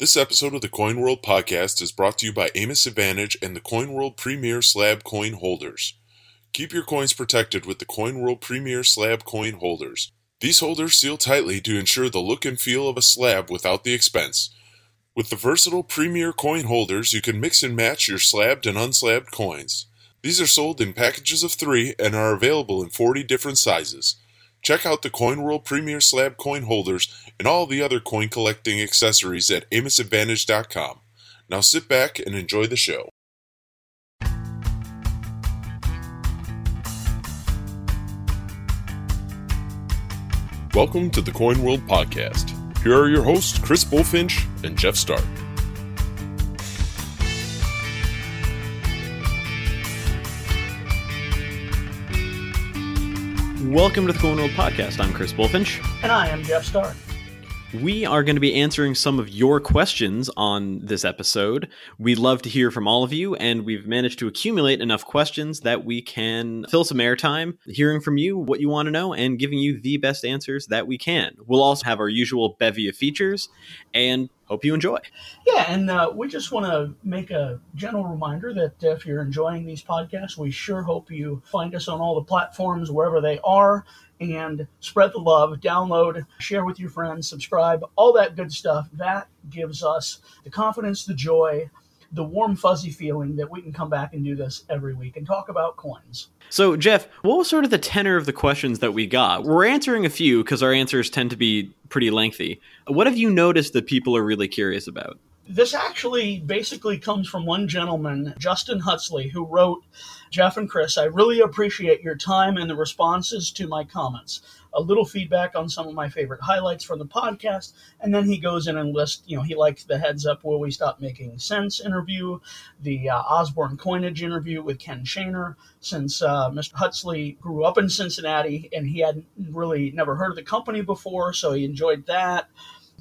This episode of the Coin World podcast is brought to you by Amos Advantage and the Coin World Premier Slab Coin Holders. Keep your coins protected with the Coin World Premier Slab Coin Holders. These holders seal tightly to ensure the look and feel of a slab without the expense. With the versatile Premier coin holders, you can mix and match your slabbed and unslabbed coins. These are sold in packages of three and are available in 40 different sizes. Check out the Coin World Premier Slab coin holders and all the other coin collecting accessories at AmosAdvantage.com. Now sit back and enjoy the show. Welcome to the Coin World Podcast. Here are your hosts, Chris Bulfinch and Jeff Starck. Welcome to the Coin World Podcast. I'm Chris Bulfinch. And I am Jeff Starck. We are going to be answering some of your questions on this episode. We'd love to hear from all of you, and we've managed to accumulate enough questions that we can fill some airtime hearing from you what you want to know and giving you the best answers that we can. We'll also have our usual bevy of features, and hope you enjoy. Yeah, and uh, we just want to make a general reminder that if you're enjoying these podcasts, we sure hope you find us on all the platforms wherever they are and spread the love, download, share with your friends, subscribe, all that good stuff. That gives us the confidence, the joy, the warm, fuzzy feeling that we can come back and do this every week and talk about coins. So, Jeff, what was sort of the tenor of the questions that we got? We're answering a few because our answers tend to be pretty lengthy. What have you noticed that people are really curious about? This actually basically comes from one gentleman, Justin Huxley, who wrote Jeff and Chris, I really appreciate your time and the responses to my comments. A little feedback on some of my favorite highlights from the podcast, and then he goes in and lists, you know, he likes the heads up will we stop making sense interview, the uh, Osborne coinage interview with Ken Shaner, since uh, Mr. Huxley grew up in Cincinnati and he had really never heard of the company before, so he enjoyed that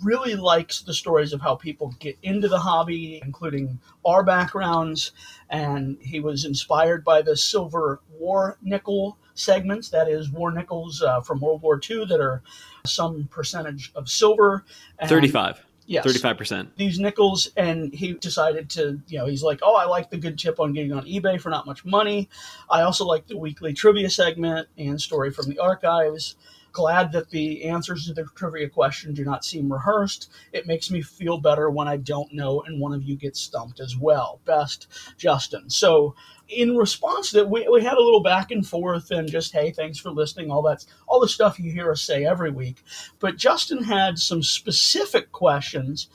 really likes the stories of how people get into the hobby, including our backgrounds. And he was inspired by the silver war nickel segments, that is, war nickels uh, from World War II that are some percentage of silver. And 35. Yes. 35%. These nickels, and he decided to, you know, he's like, oh, I like the good tip on getting on eBay for not much money. I also like the weekly trivia segment and story from the archives glad that the answers to the trivia question do not seem rehearsed. It makes me feel better when I don't know and one of you gets stumped as well. Best, Justin. So, in response to that, we, we had a little back and forth and just, hey, thanks for listening, all that, all the stuff you hear us say every week. But Justin had some specific questions,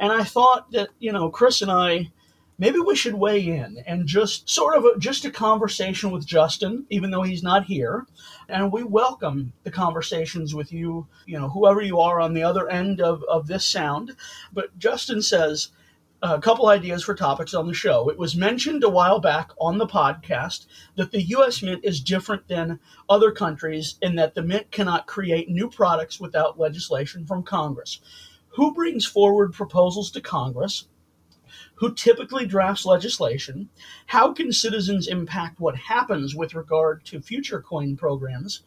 and I thought that, you know, Chris and I maybe we should weigh in and just sort of a, just a conversation with Justin, even though he's not here. And we welcome the conversations with you, you know, whoever you are on the other end of, of this sound. But Justin says, a couple ideas for topics on the show. It was mentioned a while back on the podcast that the U.S. Mint is different than other countries in that the Mint cannot create new products without legislation from Congress. Who brings forward proposals to Congress? Who typically drafts legislation? How can citizens impact what happens with regard to future coin programs?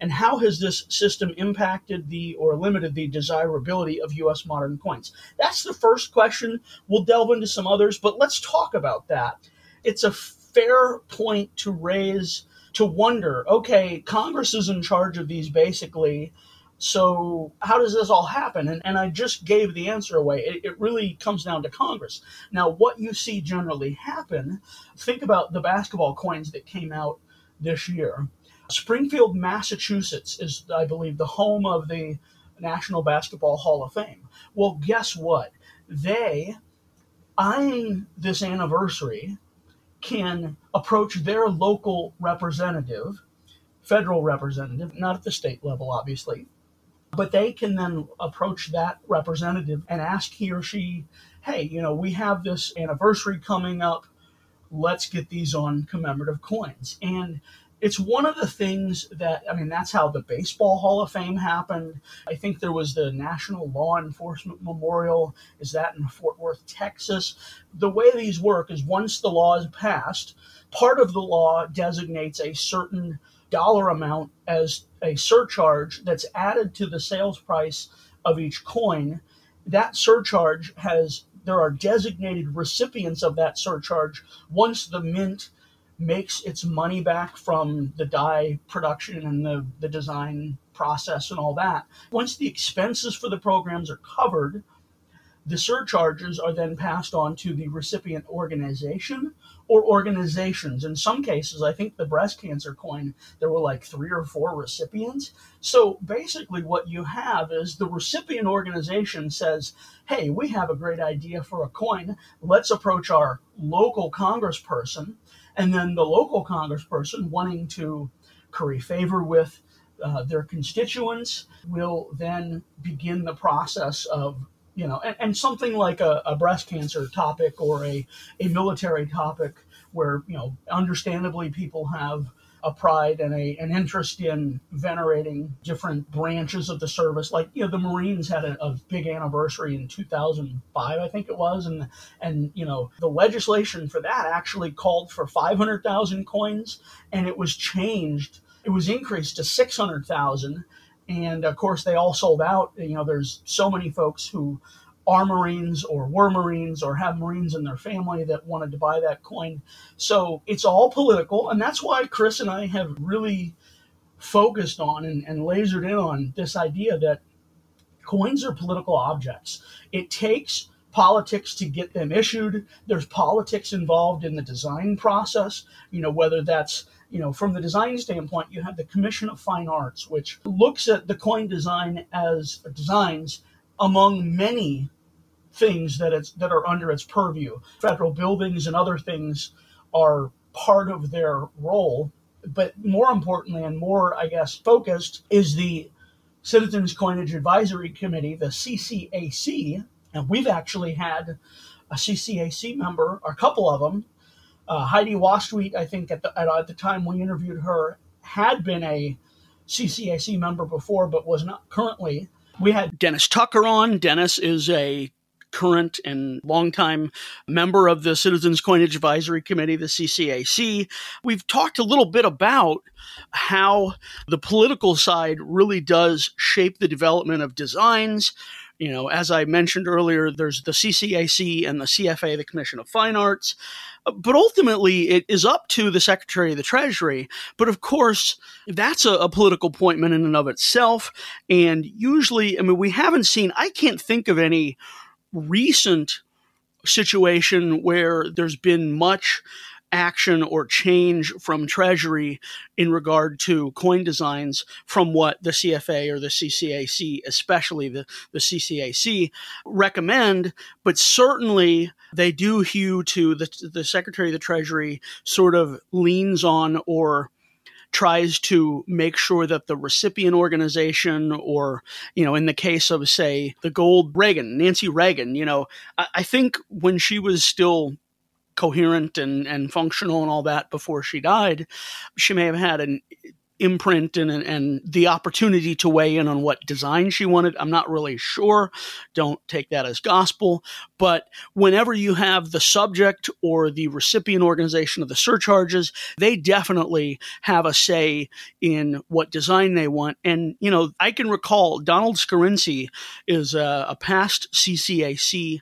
And how has this system impacted the or limited the desirability of U.S. modern coins? That's the first question. We'll delve into some others, but let's talk about that. It's a fair point to raise to wonder okay, Congress is in charge of these basically so, how does this all happen? And, and I just gave the answer away. It, it, really comes down to Congress. Now, what you see generally happen, think about the basketball coins that came out this year. Springfield, Massachusetts is, I believe, the home of the National Basketball Hall of Fame. Well, guess what? They, eyeing this anniversary, can approach their local representative, federal representative, not at the state level, obviously, but they can then approach that representative and ask he or she, hey, you know, we have this anniversary coming up. Let's get these on commemorative coins. And it's one of the things that, I mean, that's how the Baseball Hall of Fame happened. I think there was the National Law Enforcement Memorial. Is that in Fort Worth, Texas? The way these work is once the law is passed, part of the law designates a certain dollar amount as a surcharge that's added to the sales price of each coin. that surcharge has there are designated recipients of that surcharge once the mint makes its money back from the die production and the, the design process and all that. Once the expenses for the programs are covered, the surcharges are then passed on to the recipient organization or organizations. In some cases, I think the breast cancer coin, there were like three or four recipients. So basically, what you have is the recipient organization says, Hey, we have a great idea for a coin. Let's approach our local congressperson. And then the local congressperson wanting to curry favor with uh, their constituents will then begin the process of you know, and, and something like a, a, breast cancer topic or a, a military topic where, you know, understandably people have a pride and a, an interest in venerating different branches of the service. Like, you know, the Marines had a, a big anniversary in 2005, I think it was. And, and, you know, the legislation for that actually called for 500,000 coins and it was changed. It was increased to 600,000 and of course they all sold out. You know there's so many folks who are marines or were marines or have marines in their family that wanted to buy that coin. So it's all political and that's why chris and i have really focused on and, and lasered in on this idea that coins are political objects. It takes politics to get them issued. There's politics involved in the design process you know whether that's you know, from the design standpoint, you have the Commission of Fine Arts, which looks at the coin design as designs among many things that it's that are under its purview. Federal buildings and other things are part of their role, but more importantly and more, I guess, focused is the Citizens Coinage Advisory Committee, the CCAC, and we've actually had a CCAC member, a couple of them, uh, Heidi Wastweet, I think at the, at, at the time we interviewed her, had been a CCAC member before, but was not currently. We had Dennis Tucker on. Dennis is a current and longtime member of the Citizens Coinage Advisory Committee, the CCAC. We've talked a little bit about how the political side really does shape the development of designs you know, as I mentioned earlier, there's the CCAC and the CFA, the Commission of Fine Arts. But ultimately, it is up to the Secretary of the Treasury. But of course, that's a, a political appointment in and of itself. And usually, I mean, we haven't seen, I can't think of any recent situation where there's been much action or change from Treasury in regard to coin designs from what the CFA or the CCAC, especially the, the CCAC, recommend. But certainly they do hew to the, the Secretary of the Treasury sort of leans on or tries to make sure that the recipient organization or you know in the case of say the gold reagan nancy reagan you know I, I, think when she was still coherent and, and functional and all that before she died, she may have had an imprint and, and the opportunity to weigh in on what design she wanted. I'm not really sure. Don't take that as gospel. But whenever you have the subject or the recipient organization of the surcharges, they definitely have a say in what design they want. And, you know, I can recall Donald Scarinci is a, a past CCAC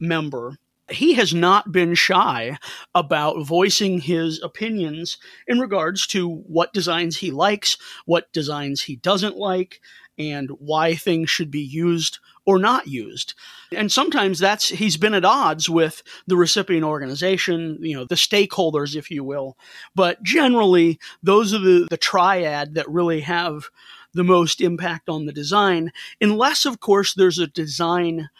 member he has not been shy about voicing his opinions in regards to what designs he likes, what designs he doesn't like, and why things should be used or not used. And sometimes that's he's been at odds with the recipient organization, you know, the stakeholders, if you will. But generally, those are the, the triad that really have the most impact on the design, unless, of course, there's a design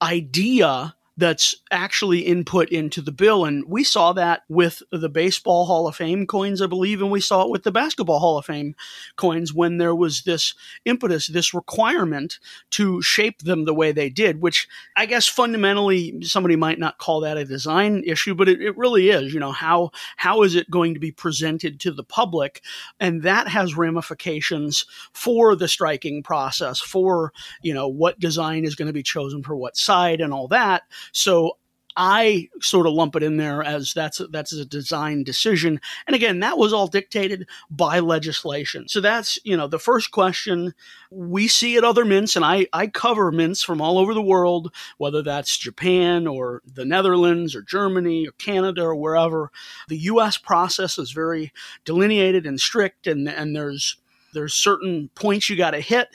idea that's actually input into the bill. And we saw that with the Baseball Hall of Fame coins, I believe, and we saw it with the Basketball Hall of Fame coins when there was this impetus, this requirement to shape them the way they did, which I guess fundamentally somebody might not call that a design issue, but it, it really is. You know, how how is it going to be presented to the public? And that has ramifications for the striking process, for, you know, what design is going to be chosen for what side and all that. So I sort of lump it in there as that's a, that's a design decision. And again, that was all dictated by legislation. So that's, you know, the first question we see at other mints, and I, I cover mints from all over the world, whether that's Japan or the Netherlands or Germany or Canada or wherever. The US process is very delineated and strict, and, and there's there's certain points you got to hit.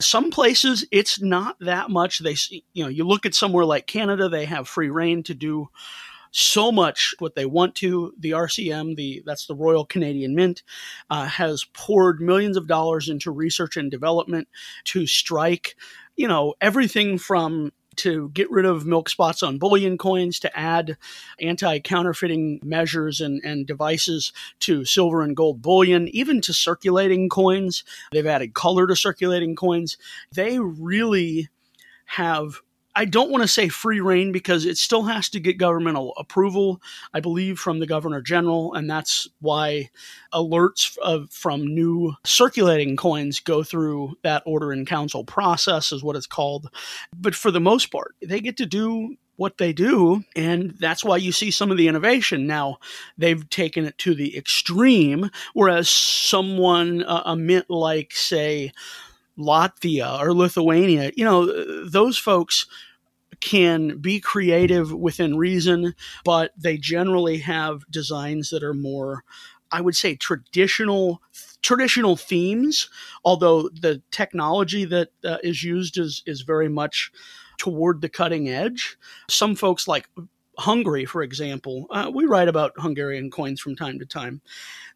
Some places it's not that much. They, you know, you look at somewhere like Canada, they have free reign to do so much what they want to. The RCM, the that's the Royal Canadian Mint, uh, has poured millions of dollars into research and development to strike, you know, everything from to get rid of milk spots on bullion coins, to add anti counterfeiting measures and, and devices to silver and gold bullion, even to circulating coins. They've added color to circulating coins. They really have I don't want to say free reign because it still has to get governmental approval, I believe, from the governor general. And that's why alerts of, from new circulating coins go through that order in council process, is what it's called. But for the most part, they get to do what they do, and that's why you see some of the innovation. Now, they've taken it to the extreme, whereas someone, uh, a mint like, say, Latvia or Lithuania, you know, those folks can be creative within reason, but they generally have designs that are more, I would say, traditional traditional themes. Although the technology that uh, is used is is very much toward the cutting edge. Some folks like Hungary, for example, uh, we write about Hungarian coins from time to time.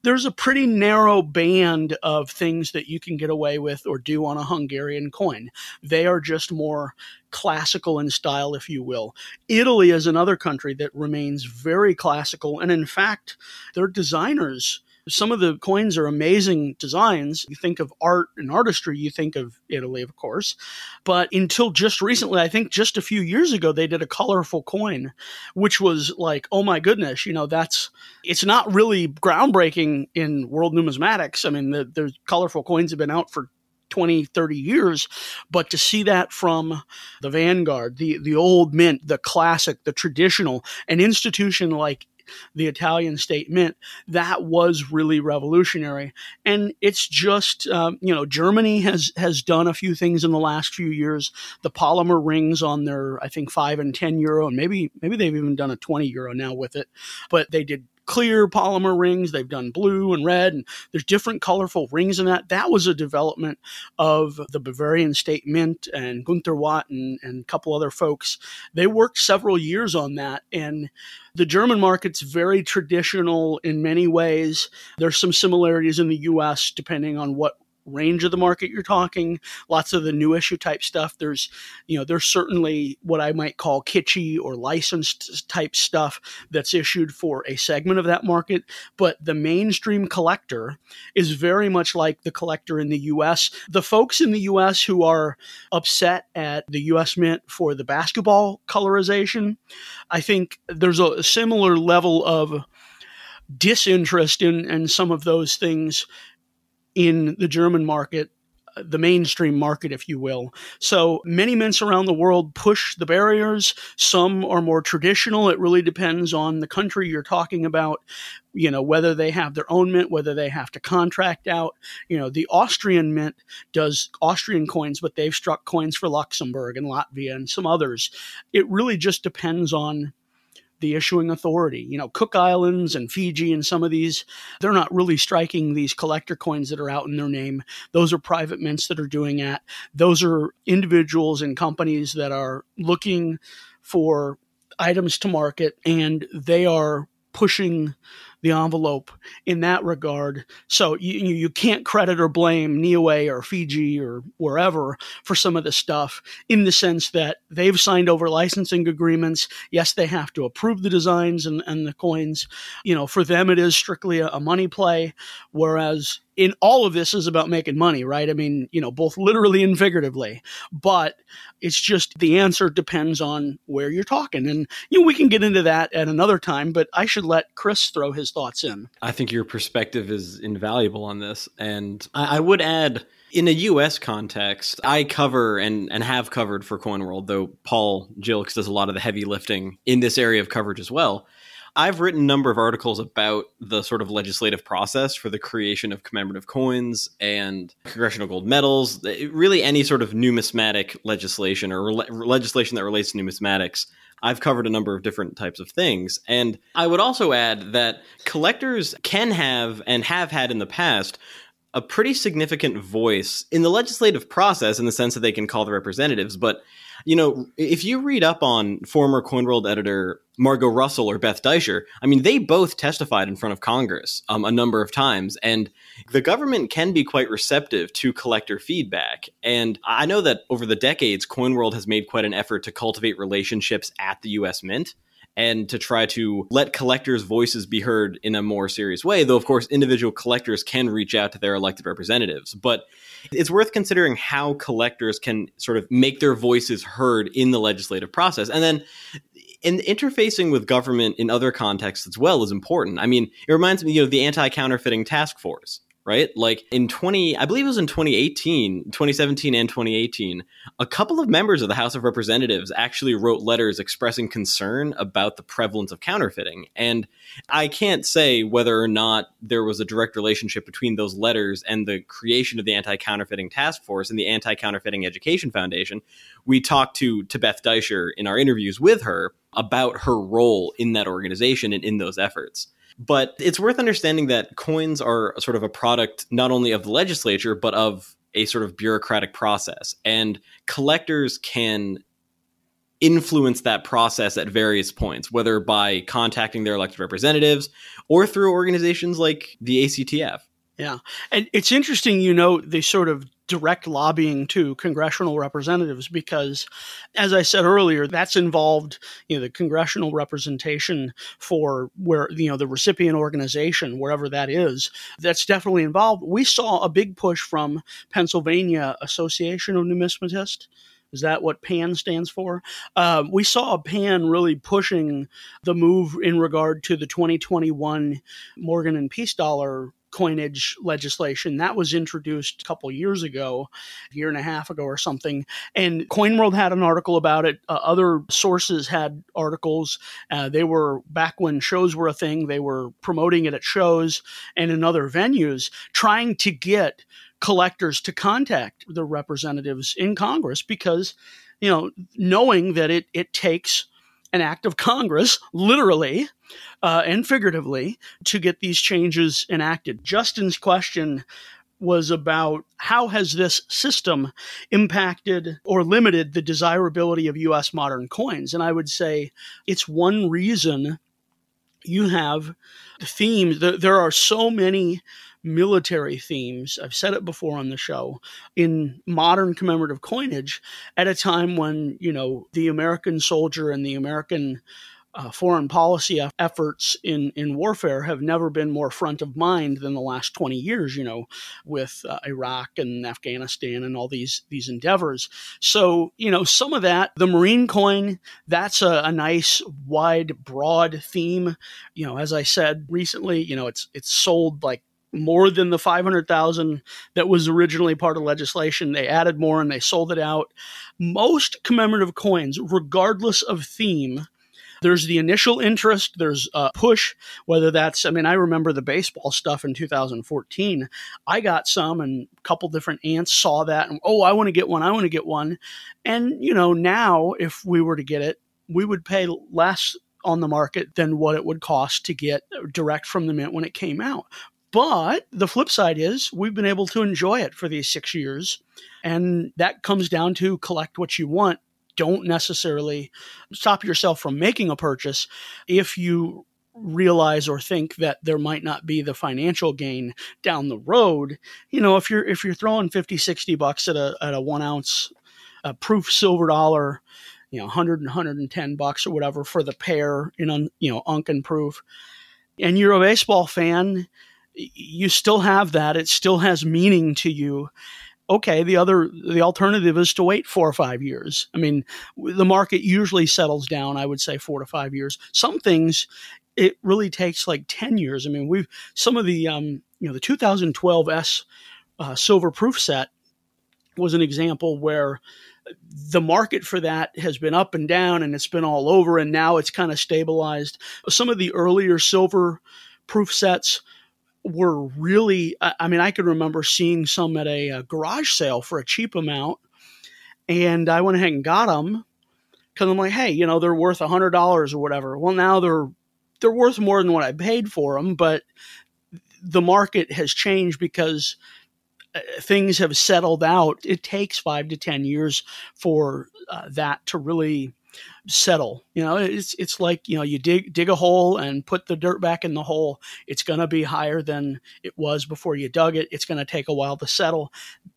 There's a pretty narrow band of things that you can get away with or do on a Hungarian coin. They are just more classical in style, if you will. Italy is another country that remains very classical, and in fact, their designers some of the coins are amazing designs. You think of art and artistry, you think of Italy, of course. But until just recently, I think just a few years ago, they did a colorful coin, which was like, oh my goodness, you know, that's, it's not really groundbreaking in world numismatics. I mean, the, the colorful coins have been out for 20, 30 years. But to see that from the vanguard, the, the old mint, the classic, the traditional, an institution like the Italian state mint, that was really revolutionary. And it's just, um, you know, Germany has has done a few things in the last few years. The polymer rings on their, I think, five and ten euro, and maybe maybe they've even done a twenty euro now with it. But they did clear polymer rings. They've done blue and red, and there's different colorful rings in that. That was a development of the Bavarian State Mint and Gunther Watt and, and a couple other folks. They worked several years on that, and the German market's very traditional in many ways. There's some similarities in the US depending on what range of the market you're talking, lots of the new issue type stuff. There's, you know, there's certainly what I might call kitschy or licensed type stuff that's issued for a segment of that market. But the mainstream collector is very much like the collector in the US. The folks in the US who are upset at the US Mint for the basketball colorization, I think there's a similar level of disinterest in, in some of those things in the German market, uh, the mainstream market, if you will. So many mints around the world push the barriers. Some are more traditional. It really depends on the country you're talking about, you know, whether they have their own mint, whether they have to contract out. You know, the Austrian mint does Austrian coins, but they've struck coins for Luxembourg and Latvia and some others. It really just depends on the issuing authority. You know, Cook Islands and Fiji and some of these, they're not really striking these collector coins that are out in their name. Those are private mints that are doing that. Those are individuals and companies that are looking for items to market and they are pushing the envelope in that regard. So you, you can't credit or blame Niue or Fiji or wherever for some of the stuff in the sense that they've signed over licensing agreements. Yes, they have to approve the designs and, and the coins. You know, for them, it is strictly a, a money play. Whereas in all of this is about making money, right? I mean, you know, both literally and figuratively. But it's just the answer depends on where you're talking. And, you know, we can get into that at another time, but I should let Chris throw his thoughts in. I think your perspective is invaluable on this. And I, I would add, in a US context, I cover and, and have covered for Coin World, though Paul Gilkes does a lot of the heavy lifting in this area of coverage as well. I've written a number of articles about the sort of legislative process for the creation of commemorative coins and congressional gold medals, really any sort of numismatic legislation or re- legislation that relates to numismatics. I've covered a number of different types of things. And I would also add that collectors can have and have had in the past a pretty significant voice in the legislative process in the sense that they can call the representatives. But, you know, if you read up on former Coin World editor Margo Russell or Beth Deisher, I mean, they both testified in front of Congress um, a number of times. And the government can be quite receptive to collector feedback. And I know that over the decades, CoinWorld has made quite an effort to cultivate relationships at the US Mint and to try to let collectors' voices be heard in a more serious way. Though, of course, individual collectors can reach out to their elected representatives. But it's worth considering how collectors can sort of make their voices heard in the legislative process. And then and interfacing with government in other contexts as well is important. I mean, it reminds me, you know, the anti-counterfeiting task force right? Like in 20, I believe it was in 2018, 2017 and 2018, a couple of members of the House of Representatives actually wrote letters expressing concern about the prevalence of counterfeiting. And I can't say whether or not there was a direct relationship between those letters and the creation of the Anti Counterfeiting Task Force and the Anti Counterfeiting Education Foundation. We talked to, to Beth Deisher in our interviews with her about her role in that organization and in those efforts. But it's worth understanding that coins are sort of a product not only of the legislature, but of a sort of bureaucratic process. And collectors can influence that process at various points, whether by contacting their elected representatives or through organizations like the ACTF. Yeah. And it's interesting, you know, the sort of direct lobbying to congressional representatives because as i said earlier that's involved you know the congressional representation for where you know the recipient organization wherever that is that's definitely involved we saw a big push from pennsylvania association of numismatists is that what PAN stands for? Um, we saw PAN really pushing the move in regard to the 2021 Morgan and Peace dollar coinage legislation that was introduced a couple years ago, a year and a half ago or something. And CoinWorld had an article about it. Uh, other sources had articles. Uh, they were back when shows were a thing. They were promoting it at shows and in other venues, trying to get collectors to contact the representatives in Congress because, you know, knowing that it it takes an act of Congress, literally, uh, and figuratively to get these changes enacted. Justin's question was about how has this system impacted or limited the desirability of US modern coins and I would say it's one reason you have the themes there are so many military themes I've said it before on the show in modern commemorative coinage at a time when you know the American soldier and the American uh, foreign policy efforts in, in warfare have never been more front of mind than the last 20 years, you know, with uh, Iraq and Afghanistan and all these, these endeavors. So, you know, some of that, the Marine coin, that's a, a nice, wide, broad theme. You know, as I said recently, you know, it's, it's sold like more than the 500,000 that was originally part of legislation. They added more and they sold it out. Most commemorative coins, regardless of theme, there's the initial interest, there's a push, whether that's, I mean, I remember the baseball stuff in 2014. I got some, and a couple different aunts saw that, and oh, I want to get one, I want to get one. And, you know, now if we were to get it, we would pay less on the market than what it would cost to get direct from the mint when it came out. But the flip side is we've been able to enjoy it for these six years. And that comes down to collect what you want don't necessarily stop yourself from making a purchase if you realize or think that there might not be the financial gain down the road you know if you're if you're throwing 50 60 bucks at a at a one ounce a proof silver dollar you know 100 and 110 bucks or whatever for the pair in you know unken proof and you're a baseball fan you still have that. It still has meaning to you. Okay, the other the alternative is to wait four or five years. I mean, the market usually settles down. I would say four to five years. Some things it really takes like ten years. I mean, we've some of the um, you know the 2012 S uh, silver proof set was an example where the market for that has been up and down and it's been all over and now it's kind of stabilized. Some of the earlier silver proof sets were really I mean I can remember seeing some at a, a garage sale for a cheap amount and I went ahead and got them cuz I'm like hey, you know, they're worth a $100 or whatever. Well, now they're they're worth more than what I paid for them, but the market has changed because uh, things have settled out. It takes five to ten years for uh, that to really settle. You know, it's it's like you know you dig dig a hole and put the dirt back in the hole. It's going to be higher than it was before you dug it. It's going to take a while to settle.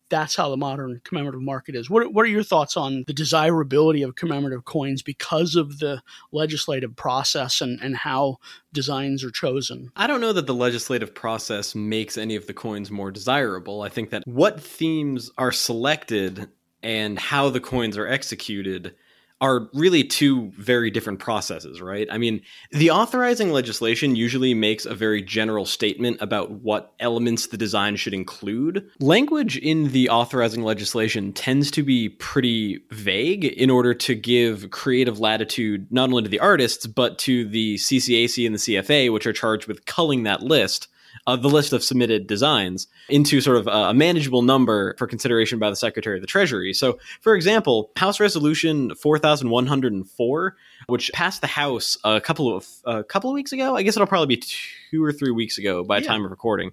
That's how the modern commemorative market is. What what are your thoughts on the desirability of commemorative coins because of the legislative process and and how designs are chosen? I don't know that the legislative process makes any of the coins more desirable. I think that what themes are selected and how the coins are executed are really two very different processes, right? I mean, the authorizing legislation usually makes a very general statement about what elements the design should include. Language in the authorizing legislation tends to be pretty vague in order to give creative latitude not only to the artists, but to the CCAC and the CFA, which are charged with culling that list uh, the list of submitted designs into sort of a manageable number for consideration by the Secretary of the Treasury. So, for example, House Resolution 4104, which passed the House a couple of a couple of weeks ago, I guess it'll probably be two or three weeks ago by yeah. time of recording.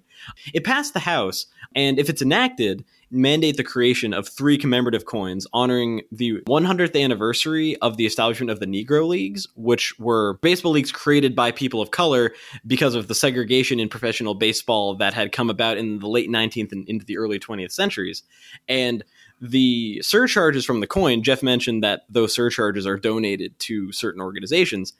It passed the House, and if it's enacted, mandate the creation of three commemorative coins honoring the 100th anniversary of the establishment of the Negro Leagues, which were baseball leagues created by people of color because of the segregation in professional baseball that had come about in the late 19th and into the early 20th centuries. And the surcharges from the coin, Jeff mentioned that those surcharges are donated to certain organizations.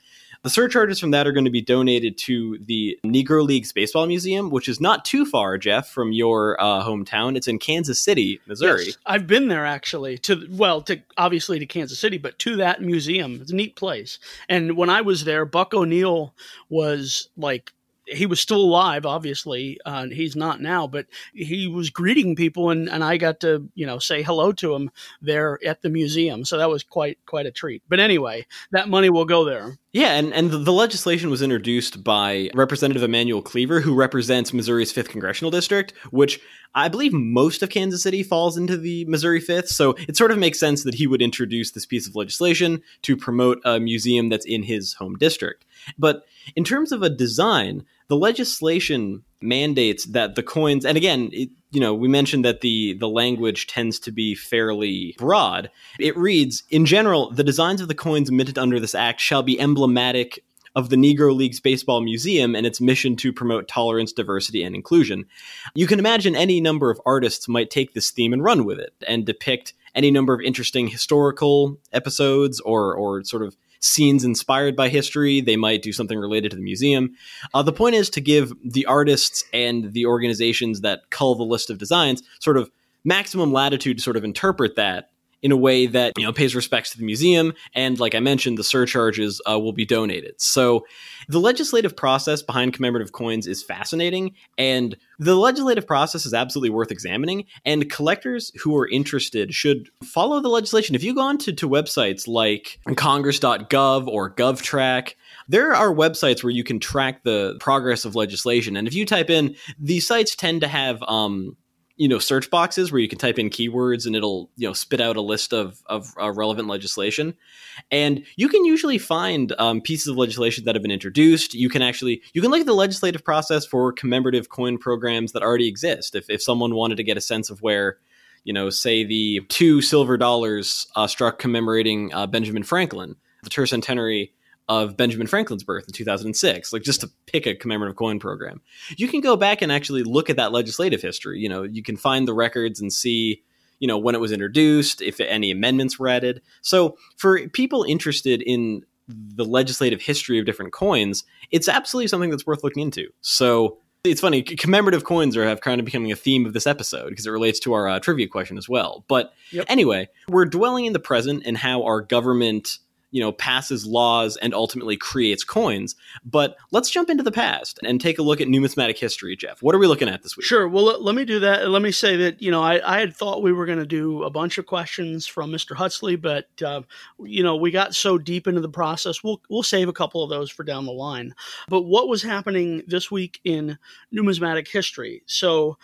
The surcharges from that are going to be donated to the Negro Leagues Baseball Museum, which is not too far, Jeff, from your uh, hometown. It's in Kansas City, Missouri. Yes, I've been there actually. To well, to obviously to Kansas City, but to that museum. It's a neat place. And when I was there, Buck O'Neil was like he was still alive, obviously. Uh, he's not now, but he was greeting people, and, and I got to you know say hello to him there at the museum. So that was quite quite a treat. But anyway, that money will go there. Yeah, and, and the legislation was introduced by Representative Emanuel Cleaver, who represents Missouri's 5th Congressional District, which I believe most of Kansas City falls into the Missouri 5th. So it sort of makes sense that he would introduce this piece of legislation to promote a museum that's in his home district. But in terms of a design, the legislation mandates that the coins, and again, it, you know, we mentioned that the the language tends to be fairly broad. It reads, in general, the designs of the coins minted under this act shall be emblematic of the Negro Leagues Baseball Museum and its mission to promote tolerance, diversity, and inclusion. You can imagine any number of artists might take this theme and run with it and depict any number of interesting historical episodes or or sort of scenes inspired by history. They might do something related to the museum. Uh, the point is to give the artists and the organizations that cull the list of designs sort of maximum latitude to sort of interpret that in a way that you know pays respects to the museum and like i mentioned the surcharges uh, will be donated. So the legislative process behind commemorative coins is fascinating and the legislative process is absolutely worth examining and collectors who are interested should follow the legislation. If you go on to, to websites like congress.gov or govtrack there are websites where you can track the progress of legislation and if you type in these sites tend to have um, you know search boxes where you can type in keywords and it'll you know spit out a list of of uh, relevant legislation. And you can usually find um, pieces of legislation that have been introduced. You can actually you can look at the legislative process for commemorative coin programs that already exist. If, if someone wanted to get a sense of where you know say the two silver dollars uh, struck commemorating uh, benjamin franklin the tercentenary of Benjamin Franklin's birth in 2006, like just to pick a commemorative coin program. You can go back and actually look at that legislative history. You know, you can find the records and see, you know, when it was introduced, if any amendments were added. So for people interested in the legislative history of different coins, it's absolutely something that's worth looking into. So It's funny, commemorative coins are have kind of becoming a theme of this episode because it relates to our uh, trivia question as well. But Yep. anyway, we're dwelling in the present and how our government you know passes laws and ultimately creates coins but let's jump into the past and take a look at numismatic history jeff what are we looking at this week Sure. Well, let, let me do that. Let me say that you know I, I had thought we were going to do a bunch of questions from Mr. Huxley, but uh, you know we got so deep into the process. We'll we'll save a couple of those for down the line. But what was happening this week in numismatic history? So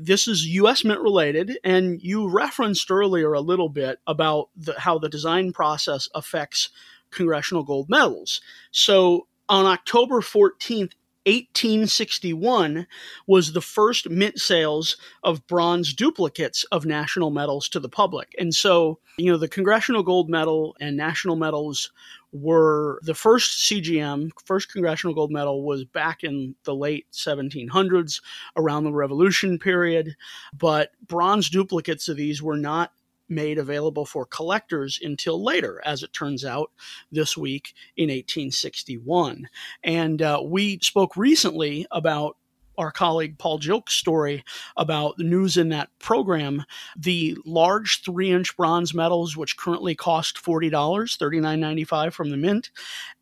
this is U.S. Mint related, and you referenced earlier a little bit about the, how the design process affects congressional gold medals. So on October 14th, 1861 was the first mint sales of bronze duplicates of national medals to the public. And so, you know, the Congressional Gold Medal and national medals were the first CGM, first Congressional Gold Medal was back in the late 1700s around the Revolution period, but bronze duplicates of these were not made available for collectors until later, as it turns out, this week in 1861. And uh, we spoke recently about our colleague Paul Gilkes's story about the news in that program. The large three inch bronze medals, which currently cost $40, $39.95 from the mint,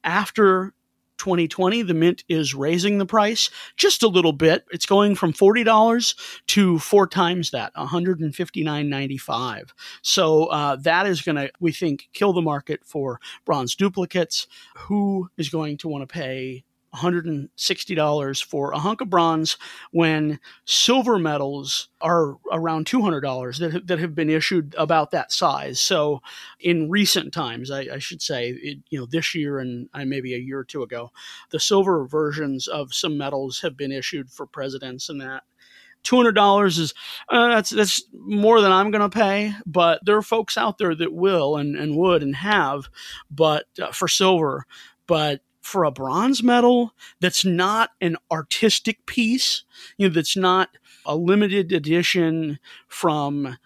after 2020, the mint is raising the price just a little bit. It's going from $40 to four times that, $159.95. So uh, that is going to, we think, kill the market for bronze duplicates. Who is going to want to pay $160 for a hunk of bronze when silver medals are around $200 that, that have been issued about that size. So in recent times, I, I should say, it, you know, this year and uh, maybe a year or two ago, the silver versions of some medals have been issued for presidents and that. Two hundred dollars is uh, that's that's more than I'm going to pay, but there are folks out there that will and, and would and have, but uh, for silver, but for a bronze medal that's not an artistic piece, you know, that's not a limited edition from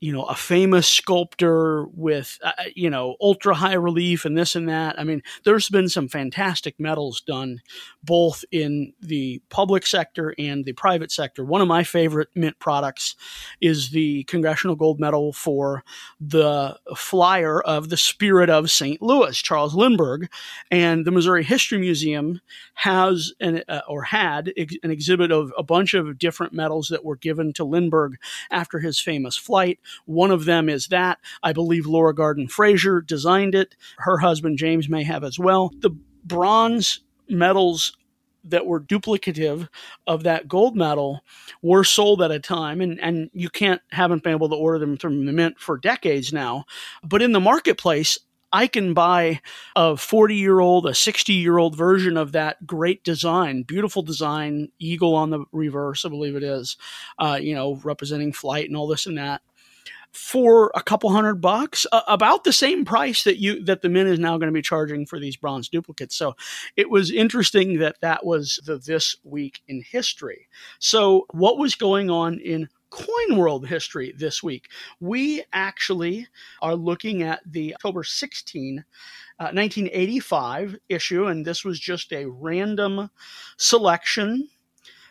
you know a famous sculptor with uh, you know ultra high relief and this and that. I mean there's been some fantastic medals done both in the public sector and the private sector. One of my favorite mint products is the congressional gold medal for the flyer of the spirit of st louis charles lindbergh. And the missouri history museum has an uh, or had ex- an exhibit of a bunch of different medals that were given to lindbergh after his famous flight one of them is that. I believe Laura Garden Fraser designed it. Her husband James may have as well. The bronze medals that were duplicative of that gold medal were sold at a time and, and you can't haven't been able to order them from the mint for decades now. But in the marketplace, I can buy a 40 year old, a 60 year old version of that great design, beautiful design, eagle on the reverse, I believe it is, uh, you know, representing flight and all this and that for a couple hundred bucks, uh, about the same price that you that the mint is now going to be charging for these bronze duplicates. So it was interesting that that was the this week in history. So what was going on in coin world history this week? We actually are looking at the October 16 uh, 1985 issue, and this was just a random selection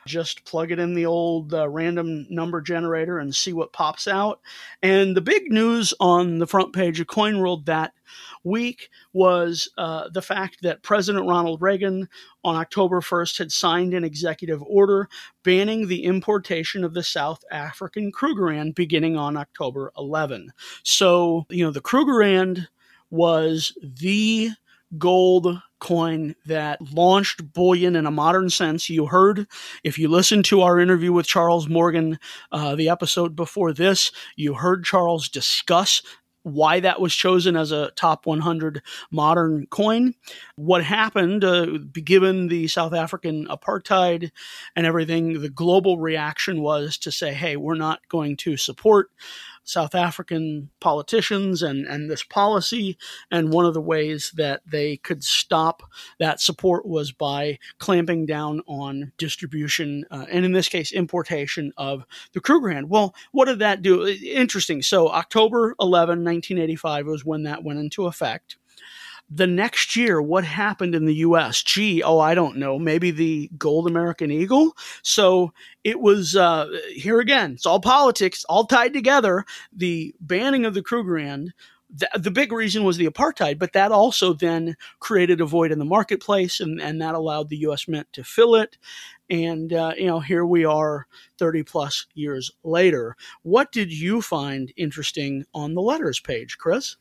just plug it in the old uh, random number generator and see what pops out. And the big news on the front page of Coin World that week was uh, the fact that President Ronald Reagan on October 1st had signed an executive order banning the importation of the South African Krugerrand beginning on October 11. So, you know, the Krugerrand was the gold coin that launched bullion in a modern sense. You heard, if you listened to our interview with Charles Morgan, uh, the episode before this, you heard Charles discuss why that was chosen as a top 100 modern coin. What happened, uh, given the South African apartheid and everything, the global reaction was to say, hey, we're not going to support South African politicians and, and this policy. And one of the ways that they could stop that support was by clamping down on distribution, uh, and in this case, importation of the Krugerrand. Well, what did that do? Interesting. So, October 11, 1985 was when that went into effect. The next year, what happened in the US? Gee, oh, I don't know. Maybe the gold American Eagle? So it was, uh, here again, it's all politics, all tied together. The banning of the Krugerrand the, the big reason was the apartheid, but that also then created a void in the marketplace, and, and that allowed the U.S. Mint to fill it. And, uh, you know, here we are 30 plus years later. What did you find interesting on the letters page, Chris?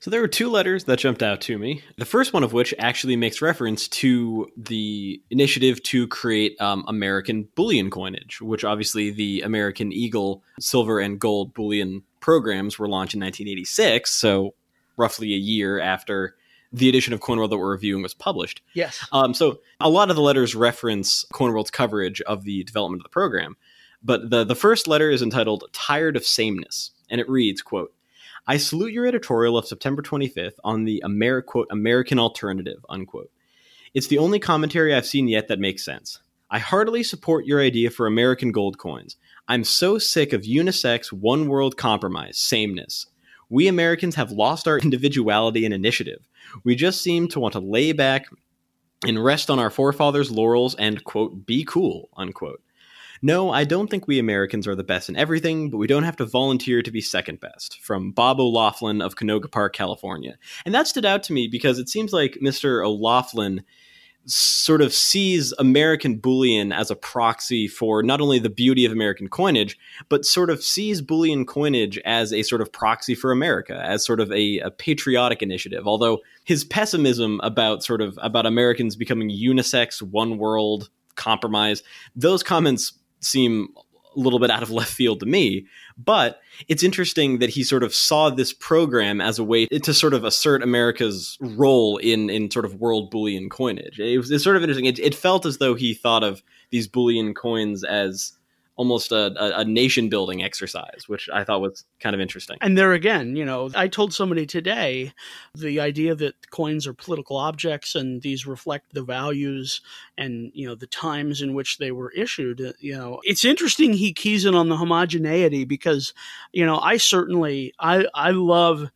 So there were two letters that jumped out to me. The first one of which actually makes reference to the initiative to create um, American bullion coinage, which obviously the American Eagle silver and gold bullion programs were launched in 1986, so roughly a year after the edition of Coinworld that we're reviewing was published. Yes. Um, so a lot of the letters reference Coinworld's coverage of the development of the program, but the the first letter is entitled "Tired of Sameness," and it reads, "quote I salute your editorial of September 25th on the Ameri- quote American alternative unquote. It's the only commentary I've seen yet that makes sense. I heartily support your idea for American gold coins. I'm so sick of unisex, one world compromise, sameness. We Americans have lost our individuality and initiative. We just seem to want to lay back and rest on our forefathers' laurels and, quote, be cool, unquote. No, I don't think we Americans are the best in everything, but we don't have to volunteer to be second best. From Bob O'Laughlin of Canoga Park, California. And that stood out to me because it seems like Mr. O'Laughlin sort of sees American bullion as a proxy for not only the beauty of American coinage, but sort of sees bullion coinage as a sort of proxy for America, as sort of a, a, patriotic initiative. Although his pessimism about sort of about Americans becoming unisex, one world compromise, those comments seem a little bit out of left field to me. But it's interesting that he sort of saw this program as a way to sort of assert America's role in in sort of world bullion coinage. It was it's sort of interesting. It, it felt as though he thought of these bullion coins as almost a, a, nation building exercise, which I thought was kind of interesting. And there again, you know, I told somebody today the idea that coins are political objects and these reflect the values and, you know, the times in which they were issued. Uh, you know, it's interesting he keys in on the homogeneity because, you know, I certainly, I, I love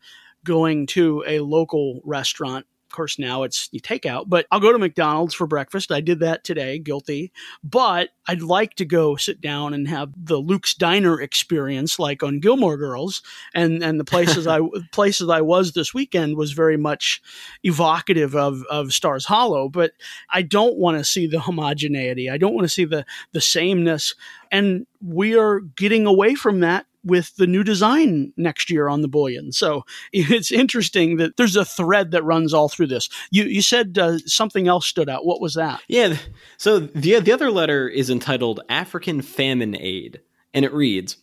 going to a local restaurant course, now it's you take out, but I'll go to McDonald's for breakfast. I did that today, guilty. But I'd like to go sit down and have the Luke's Diner experience, like on Gilmore Girls, and and the places I places I was this weekend was very much evocative of of Stars Hollow. But I don't want to see the homogeneity. I don't want to see the the sameness, and we are getting away from that with the new design next year on the bullion. So it's interesting that there's a thread that runs all through this. You you said uh, something else stood out. What was that? Yeah. So the the other letter is entitled African Famine Aid, and it reads.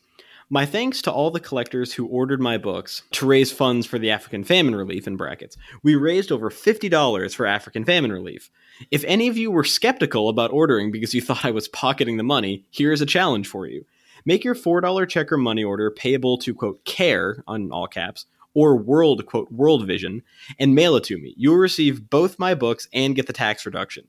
My thanks to all the collectors who ordered my books to raise funds for the African famine relief in brackets. We raised over $50 for African famine relief. If any of you were skeptical about ordering because you thought I was pocketing the money, here's a challenge for you. Make your $4 check or money order payable to, quote, care, on all caps, or world, quote, world vision, and mail it to me. You will receive both my books and get the tax reduction.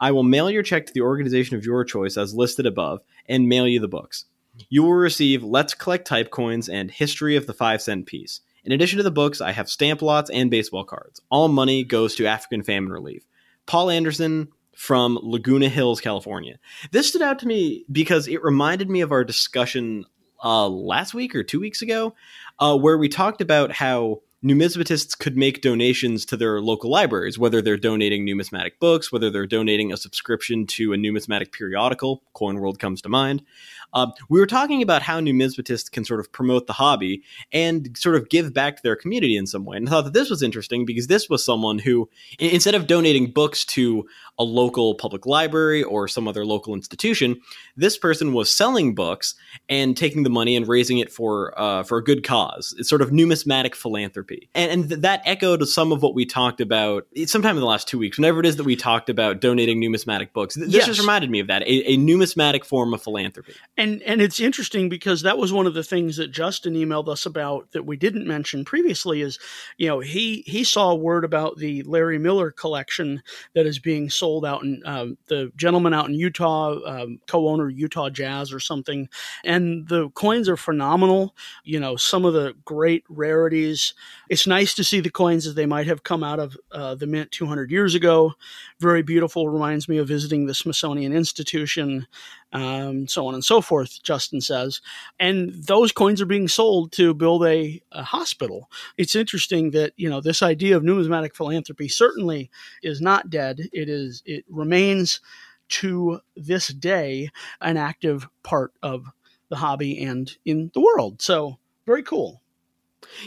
I will mail your check to the organization of your choice as listed above and mail you the books. You will receive Let's Collect Type Coins and History of the 5 Cent Piece. In addition to the books, I have stamp lots and baseball cards. All money goes to African famine relief. Paul Anderson, from Laguna Hills, California. This stood out to me because it reminded me of our discussion uh, last week or two weeks ago, uh, where we talked about how numismatists could make donations to their local libraries, whether they're donating numismatic books, whether they're donating a subscription to a numismatic periodical. Coin World comes to mind. Uh, we were talking about how numismatists can sort of promote the hobby and sort of give back to their community in some way. And I thought that this was interesting because this was someone who, instead of donating books to a local public library or some other local institution, this person was selling books and taking the money and raising it for uh, for a good cause. It's sort of numismatic philanthropy, and, and th- that echoed some of what we talked about sometime in the last two weeks. Whenever it is that we talked about donating numismatic books, th- this yes. just reminded me of that a, a numismatic form of philanthropy. And and it's interesting because that was one of the things that Justin emailed us about that we didn't mention previously is, you know, he he saw a word about the Larry Miller collection that is being sold out in um, the gentleman out in Utah, um, co-owner Utah Jazz or something, and the coins are phenomenal. You know, some of the great rarities. It's nice to see the coins as they might have come out of uh, the mint 200 years ago. Very beautiful. Reminds me of visiting the Smithsonian Institution um, so on and so forth, Justin says. And those coins are being sold to build a, a, hospital. It's interesting that, you know, this idea of numismatic philanthropy certainly is not dead. It is, it remains to this day an active part of the hobby and in the world. So very cool.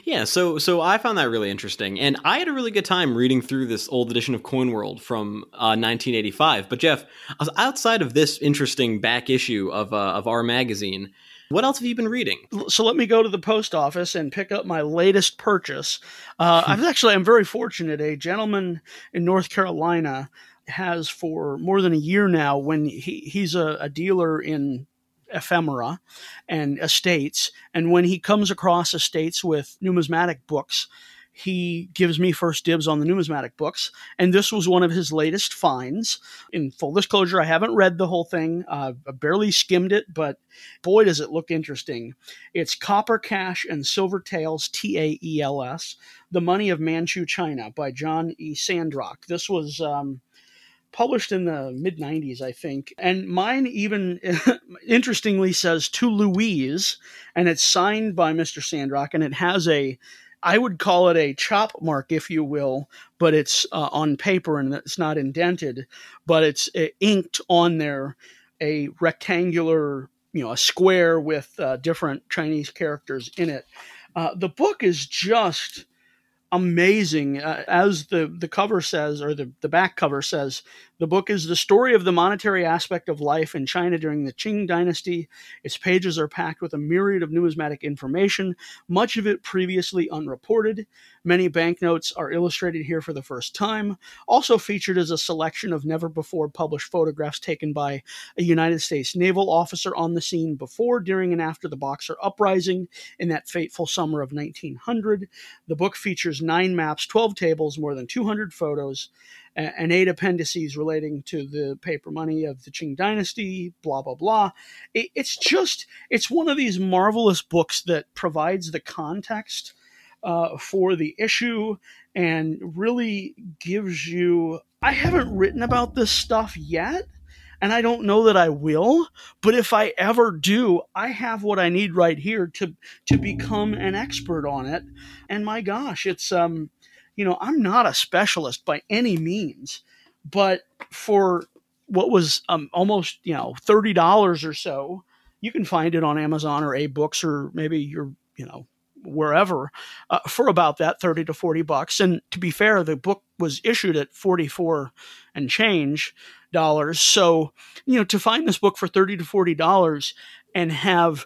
Yeah, so so I found that really interesting, and I had a really good time reading through this old edition of Coin World from uh, 1985. But Jeff, outside of this interesting back issue of uh, of our magazine, what else have you been reading? So let me go to the post office and pick up my latest purchase. Uh, I've actually I'm very fortunate. A gentleman in North Carolina has for more than a year now when he, he's a, a dealer in ephemera and estates. And when he comes across estates with numismatic books, he gives me first dibs on the numismatic books. And this was one of his latest finds. In full disclosure, I haven't read the whole thing, uh, I barely skimmed it, but boy, does it look interesting. It's Copper Cash and Silver Taels, T A E L S, The Money of Manchu China by John E. Sandrock. This was. Um, published in the mid 90s, I think. And mine even interestingly says to Louise, and it's signed by Mr. Sandrock, and it has a I would call it a chop mark, if you will, but it's uh, on paper and it's not indented, but it's uh, inked on there a rectangular, you know, a square with uh, different Chinese characters in it. Uh, the book is just amazing. Uh, as the, the cover says, or the, the back cover says, the book is the story of the monetary aspect of life in China during the Qing dynasty. Its pages are packed with a myriad of numismatic information, much of it previously unreported. Many banknotes are illustrated here for the first time. Also featured is a selection of never before published photographs taken by a United States naval officer on the scene before, during, and after the Boxer Uprising in that fateful summer of 1900. The book features nine maps, 12 tables, more than 200 photos and eight appendices relating to the paper money of the Qing dynasty, blah, blah, blah. it's just, it's one of these marvelous books that provides the context uh, for the issue and really gives you. I haven't written about this stuff yet, and I don't know that I will, but if I ever do, I have what I need right here to to become an expert on it. And my gosh, it's um you know, I'm not a specialist by any means, but for what was um, almost, you know, $30 or so, you can find it on Amazon or AbeBooks or maybe your, you know, wherever uh, for about that 30 to 40 bucks. And to be fair, the book was issued at 44 and change dollars. So, you know, to find this book for 30 to 40 dollars and have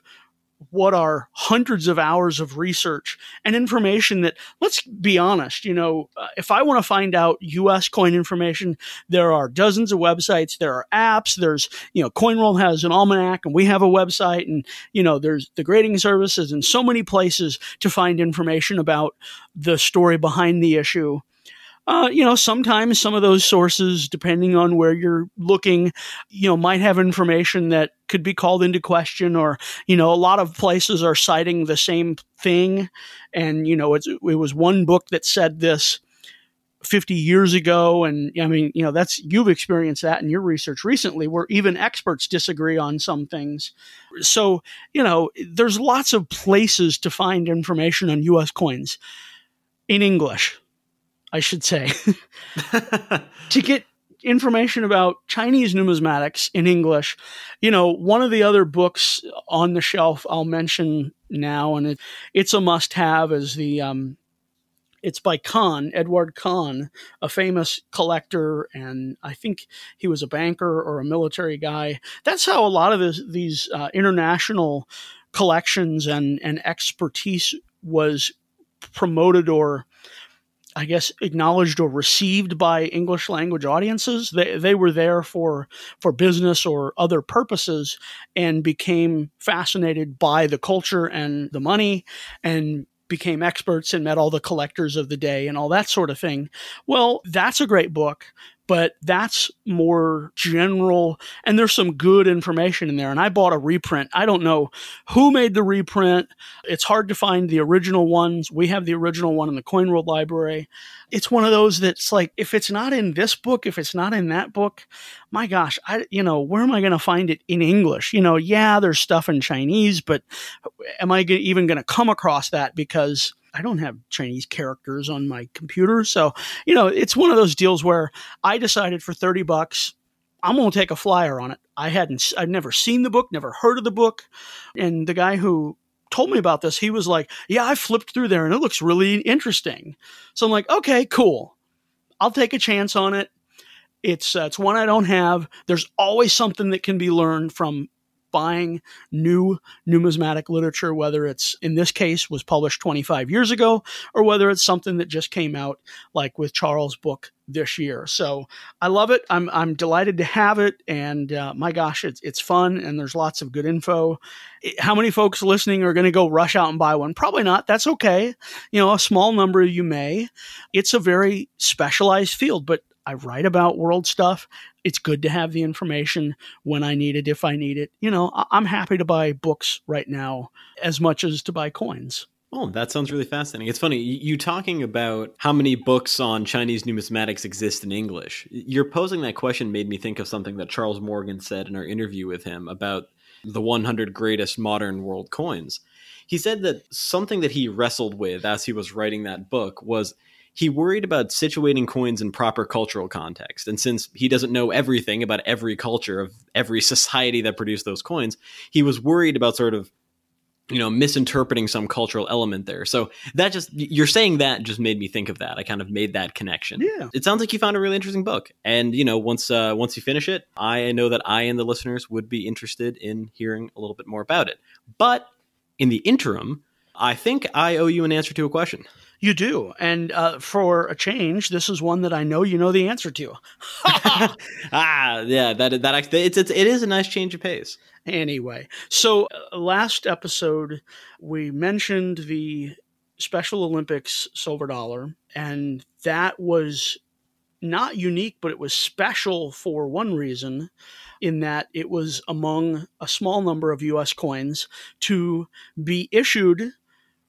what are hundreds of hours of research and information that let's be honest you know uh, if i want to find out us coin information there are dozens of websites there are apps there's you know Coin World has an almanac and we have a website and you know there's the grading services and so many places to find information about the story behind the issue uh, you know, sometimes some of those sources, depending on where you're looking, you know, might have information that could be called into question, or you know, a lot of places are citing the same thing, and you know, it was one book that said this. 50 years ago. And i mean you know that's you've experienced that in your research recently where even experts disagree on some things. So you know there's lots of places to find information on us coins in english I should say, to get information about Chinese numismatics in English. You know, one of the other books on the shelf I'll mention now, and it, it's a must have, is the. Um, it's by Kann, Edward Kann, a famous collector, and I think he was a banker or a military guy. That's how a lot of this, these uh, international collections and, and expertise was promoted or I guess acknowledged or received by English language audiences. They they were there for for business or other purposes and became fascinated by the culture and the money and became experts and met all the collectors of the day and all that sort of thing. Well, that's a great book but that's more general and there's some good information in there and i bought a reprint. I don't know who made the reprint. It's hard to find the original ones. We have the original one in the coin world library. It's one of those that's like if it's not in this book if it's not in that book my gosh i you know where am i going to find it in english? You know yeah there's stuff in chinese but am i even going to come across that because I don't have Chinese characters on my computer. So, you know, it's one of those deals where I decided for 30 bucks, I'm going to take a flyer on it. I hadn't, I'd never seen the book, never heard of the book. And the guy who told me about this, he was like, Yeah, I flipped through there and it looks really interesting. So I'm like, Okay, cool. I'll take a chance on it. It's, uh, it's one I don't have. There's always something that can be learned from buying new numismatic literature, whether it's in this case was published 25 years ago, or whether it's something that just came out like with Charles' book this year. So I love it. I'm I'm delighted to have it, and uh, my gosh, it's it's fun, and there's lots of good info. How many folks listening are going to go rush out and buy one? Probably not. That's okay. You know, a small number you may. It's a very specialized field, but I write about world stuff. It's good to have the information when I need it, if I need it. You know, I'm happy to buy books right now as much as to buy coins. Oh, that sounds really fascinating. It's funny, you talking about how many books on Chinese numismatics exist in English. You're posing that question made me think of something that Charles Morgan said in our interview with him about the 100 greatest modern world coins. He said that something that he wrestled with as he was writing that book was he worried about situating coins in proper cultural context. And since he doesn't know everything about every culture of every society that produced those coins, he was worried about sort of you know misinterpreting some cultural element there. So that just you're saying that just made me think of that. I kind of made that connection. Yeah. It sounds like you found a really interesting book. And you know once uh once you finish it i know that i and the listeners would be interested in hearing a little bit more about it. But in the interim i think i owe you an answer to a question you do. And uh, for a change, this is one that I know you know the answer to. ah, yeah, that that it's, it's it is a nice change of pace. Anyway, so uh, last episode we mentioned the Special Olympics silver dollar, and that was not unique, but it was special for one reason in that it was among a small number of US coins to be issued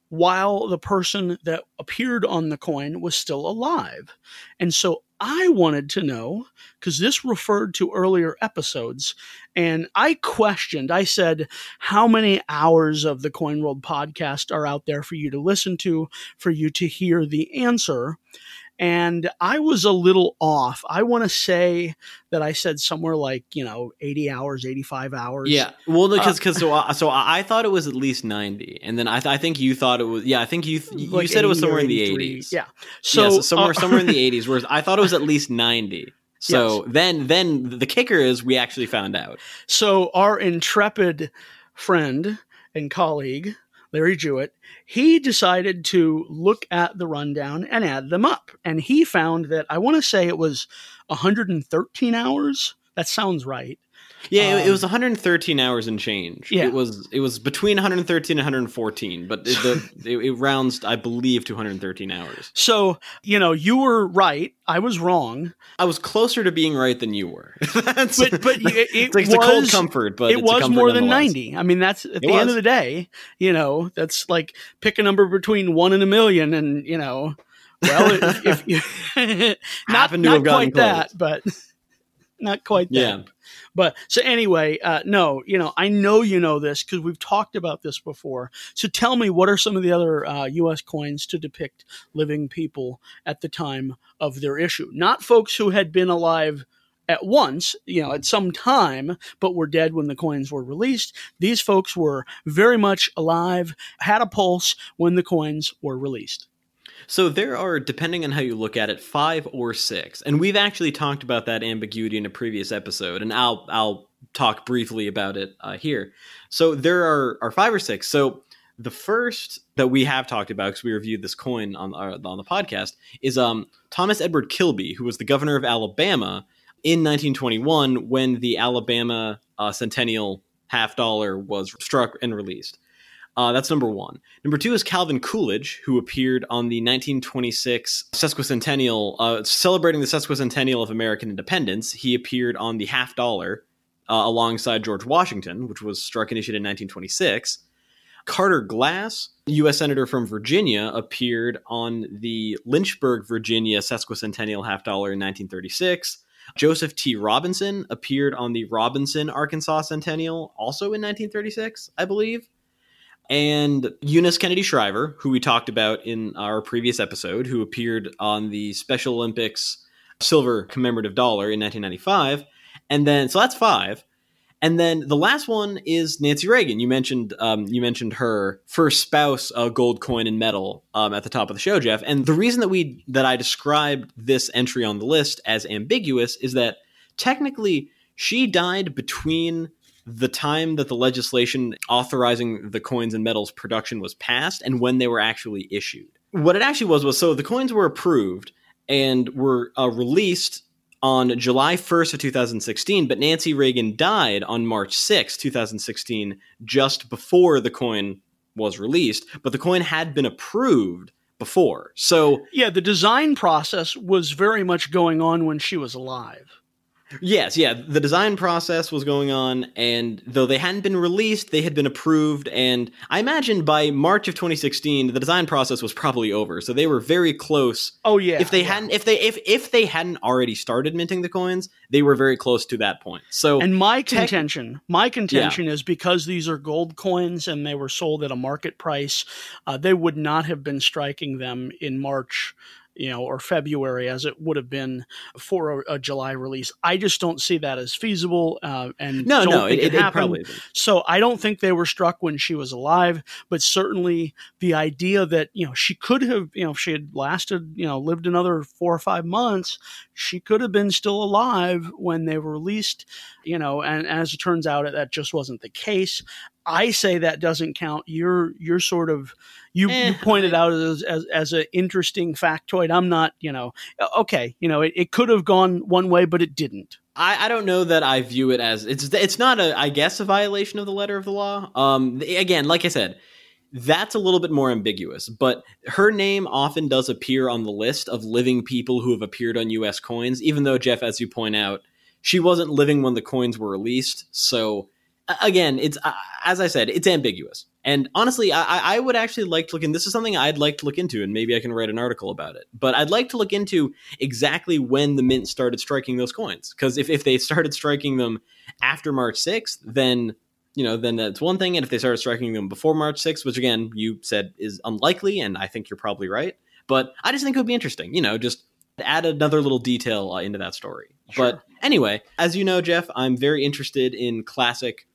while the person that appeared on the coin was still alive. And so I wanted to know, because this referred to earlier episodes, and I questioned, I said, how many hours of the Coin World podcast are out there for you to listen to, for you to hear the answer? And I was a little off. I want to say that I said somewhere like you know eighty hours, eighty five hours. Yeah, well, because because uh, so so I thought it was at least ninety, and then I th- I think you thought it was yeah I think you th- you said it was somewhere in the eighties. Yeah, so, yeah, so somewhere uh, somewhere in the eighties. Whereas I thought it was at least ninety. So yes. then then the kicker is we actually found out. So our intrepid friend and colleague Larry Jewett, he decided to look at the rundown and add them up. And he found that I want to say it was 113 hours. That sounds right. Yeah, um, it was 113 hours and change. Yeah. It was it was between 113 and 114, but it, the, it, it, rounds, I believe, to 113 hours. So you know, you were right. I was wrong. I was closer to being right than you were. but but it, it it's, was, a cold comfort, but it was more than 90. I mean, that's at the was. end of the day. You know, that's like pick a number between one and a million, and you know, well, if, if you not, not quite close. that, but not quite that. Yeah. But so anyway, uh, no, you know, I know you know this because we've talked about this before. So tell me, what are some of the other uh, U.S. coins to depict living people at the time of their issue? Not folks who had been alive at once, you know, at some time, but were dead when the coins were released. These folks were very much alive, had a pulse when the coins were released. So there are, depending on how you look at it, five or six, and we've actually talked about that ambiguity in a previous episode, and I'll I'll talk briefly about it uh, here. So there are are five or six. So The first that we have talked about because we reviewed this coin on our, on the podcast is um, Thomas Edward Kilby, who was the governor of Alabama in 1921 when the Alabama uh, centennial half dollar was struck and released. Uh, that's number one. Number two is Calvin Coolidge, who appeared on the 1926 sesquicentennial, uh, celebrating the sesquicentennial of American independence. He appeared on the half dollar uh, alongside George Washington, which was struck and issued in 1926. Carter Glass, U.S. Senator from Virginia, appeared on the Lynchburg, Virginia sesquicentennial half dollar in 1936. Joseph T. Robinson appeared on the Robinson, Arkansas centennial, also in 1936, I believe and Eunice Kennedy Shriver, who we talked about in our previous episode, who appeared on the Special Olympics silver commemorative dollar in 1995. And then, so that's five. And then the last one is Nancy Reagan. You mentioned um, you mentioned her first spouse, uh, gold coin and medal, um, at the top of the show, Jeff. And the reason that we that I described this entry on the list as ambiguous is that technically she died between the time that the legislation authorizing the coins and medals production was passed and when they were actually issued. What it actually was was so the coins were approved and were uh, released on July 1st of 2016, but Nancy Reagan died on March 6, 2016, just before the coin was released, but the coin had been approved before. So Yeah, the design process was very much going on when she was alive. Yes, yeah. The design process was going on, and though they hadn't been released, they had been approved. And I imagine by March of 2016, the design process was probably over. So they were very close. Oh yeah. If they yeah. hadn't, if they if if they hadn't already started minting the coins, they were very close to that point. So and my tech- contention, my contention is because these are gold coins and they were sold at a market price, uh, they would not have been striking them in March you know, or February as it would have been for a, a July release. I just don't see that as feasible. Uh, and no, don't no, think it, it, it, probably isn't. So I don't think they were struck when she was alive, but certainly the idea that, you know, she could have, you know, if she had lasted, you know, lived another four or five months, she could have been still alive when they were released, you know, and as it turns out, that just wasn't the case. I say that doesn't count. You're you're sort of you, Eh, you pointed out as as, as an interesting factoid. I'm not, you know, okay, you know, it, it could have gone one way, but it didn't. I, I don't know that I view it as it's it's not a I guess a violation of the letter of the law. Um, again, like I said, that's a little bit more ambiguous. But her name often does appear on the list of living people who have appeared on U.S. coins, even though Jeff, as you point out, she wasn't living when the coins were released. So a- again, it's uh, as I said, it's ambiguous. And honestly, I, I- would actually like to look in. This is something I'd like to look into, and maybe I can write an article about it. But I'd like to look into exactly when the mint started striking those coins, because if if they started striking them after March sixth, then you know then that's one thing. And if they started striking them before March sixth, which again you said is unlikely, and I think you're probably right. But I just think it would be interesting, you know, just add another little detail uh, into that story. Sure. But anyway, as you know, Jeff, I'm very interested in classic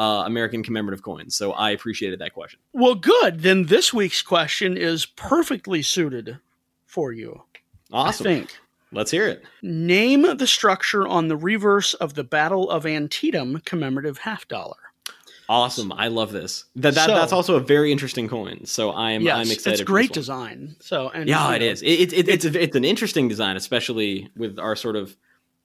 uh, American commemorative coins, so I appreciated that question. Well, good. Then this week's question is perfectly suited for you. Awesome. I think. Let's hear it. Name the structure on the reverse of the Battle of Antietam commemorative half dollar. Awesome. I love this. That, that So- that's also a very interesting coin. So I'm yes, I'm excited. it's for great this design. So and Yeah, you it know, is. It, it, it, it's it's an interesting design, especially with our sort of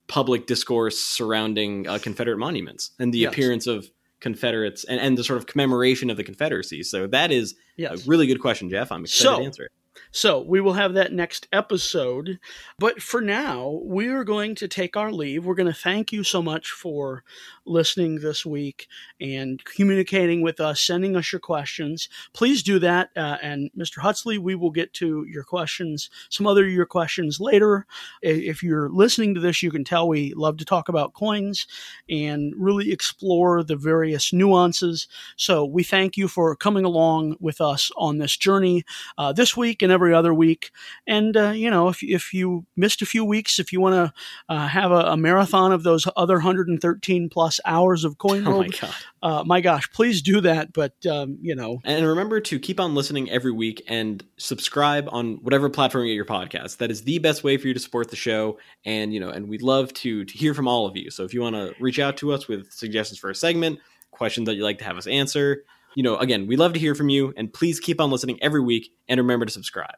public discourse surrounding uh, Confederate monuments and the Yes. appearance of Confederates and, and the sort of commemoration of the Confederacy. So that is Yes. a really good question, Jeff. I'm excited So- to answer it. So we will have that next episode. But for now, we are going to take our leave. We're going to thank you so much for listening this week and communicating with us, sending us your questions. Please do that. Uh, and Mr. Hutsley, we will get to your questions, some other your questions later. If you're listening to this, you can tell we love to talk about coins and really explore the various nuances. So we thank you for coming along with us on this journey uh, this week and every other week. And uh, you know, if if you missed a few weeks, if you want to uh, have a, a marathon of those other 113 plus hours of Coin Oh my god! uh, my gosh, please do that. But um, you know, And remember to keep on listening every week and subscribe on whatever platform you get your podcast. That is the best way for you to support the show. And you know, and we'd love to to hear from all of you. So if you want to reach out to us with suggestions for a segment, questions that you'd like to have us answer, you know, again, we love to hear from you, and please keep on listening every week, and remember to subscribe.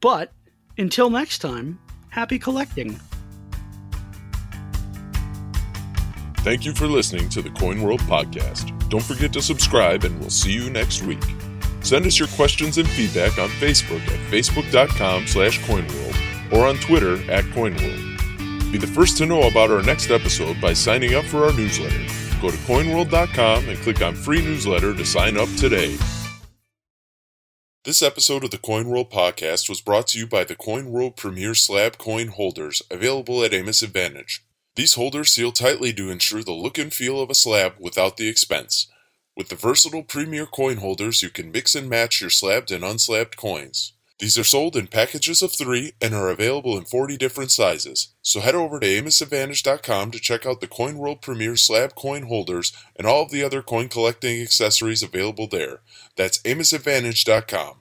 But until next time, happy collecting. Thank you for listening to the Coin World podcast. Don't forget to subscribe, and we'll see you next week. Send us your questions and feedback on Facebook at facebook.com slash coinworld or on Twitter at coinworld. Be the first to know about our next episode by signing up for our newsletter. Go to coinworld.com and click on free newsletter to sign up today. This episode of the Coin World podcast was brought to you by the Coin World Premier Slab coin holders available at Amos Advantage. These holders seal tightly to ensure the look and feel of a slab without the expense. With the versatile Premier coin holders, you can mix and match your slabbed and unslabbed coins. These are sold in packages of three and are available in 40 different sizes. So head over to AmosAdvantage.com to check out the Coin World Premier Slab coin holders and all of the other coin collecting accessories available there. That's AmosAdvantage.com.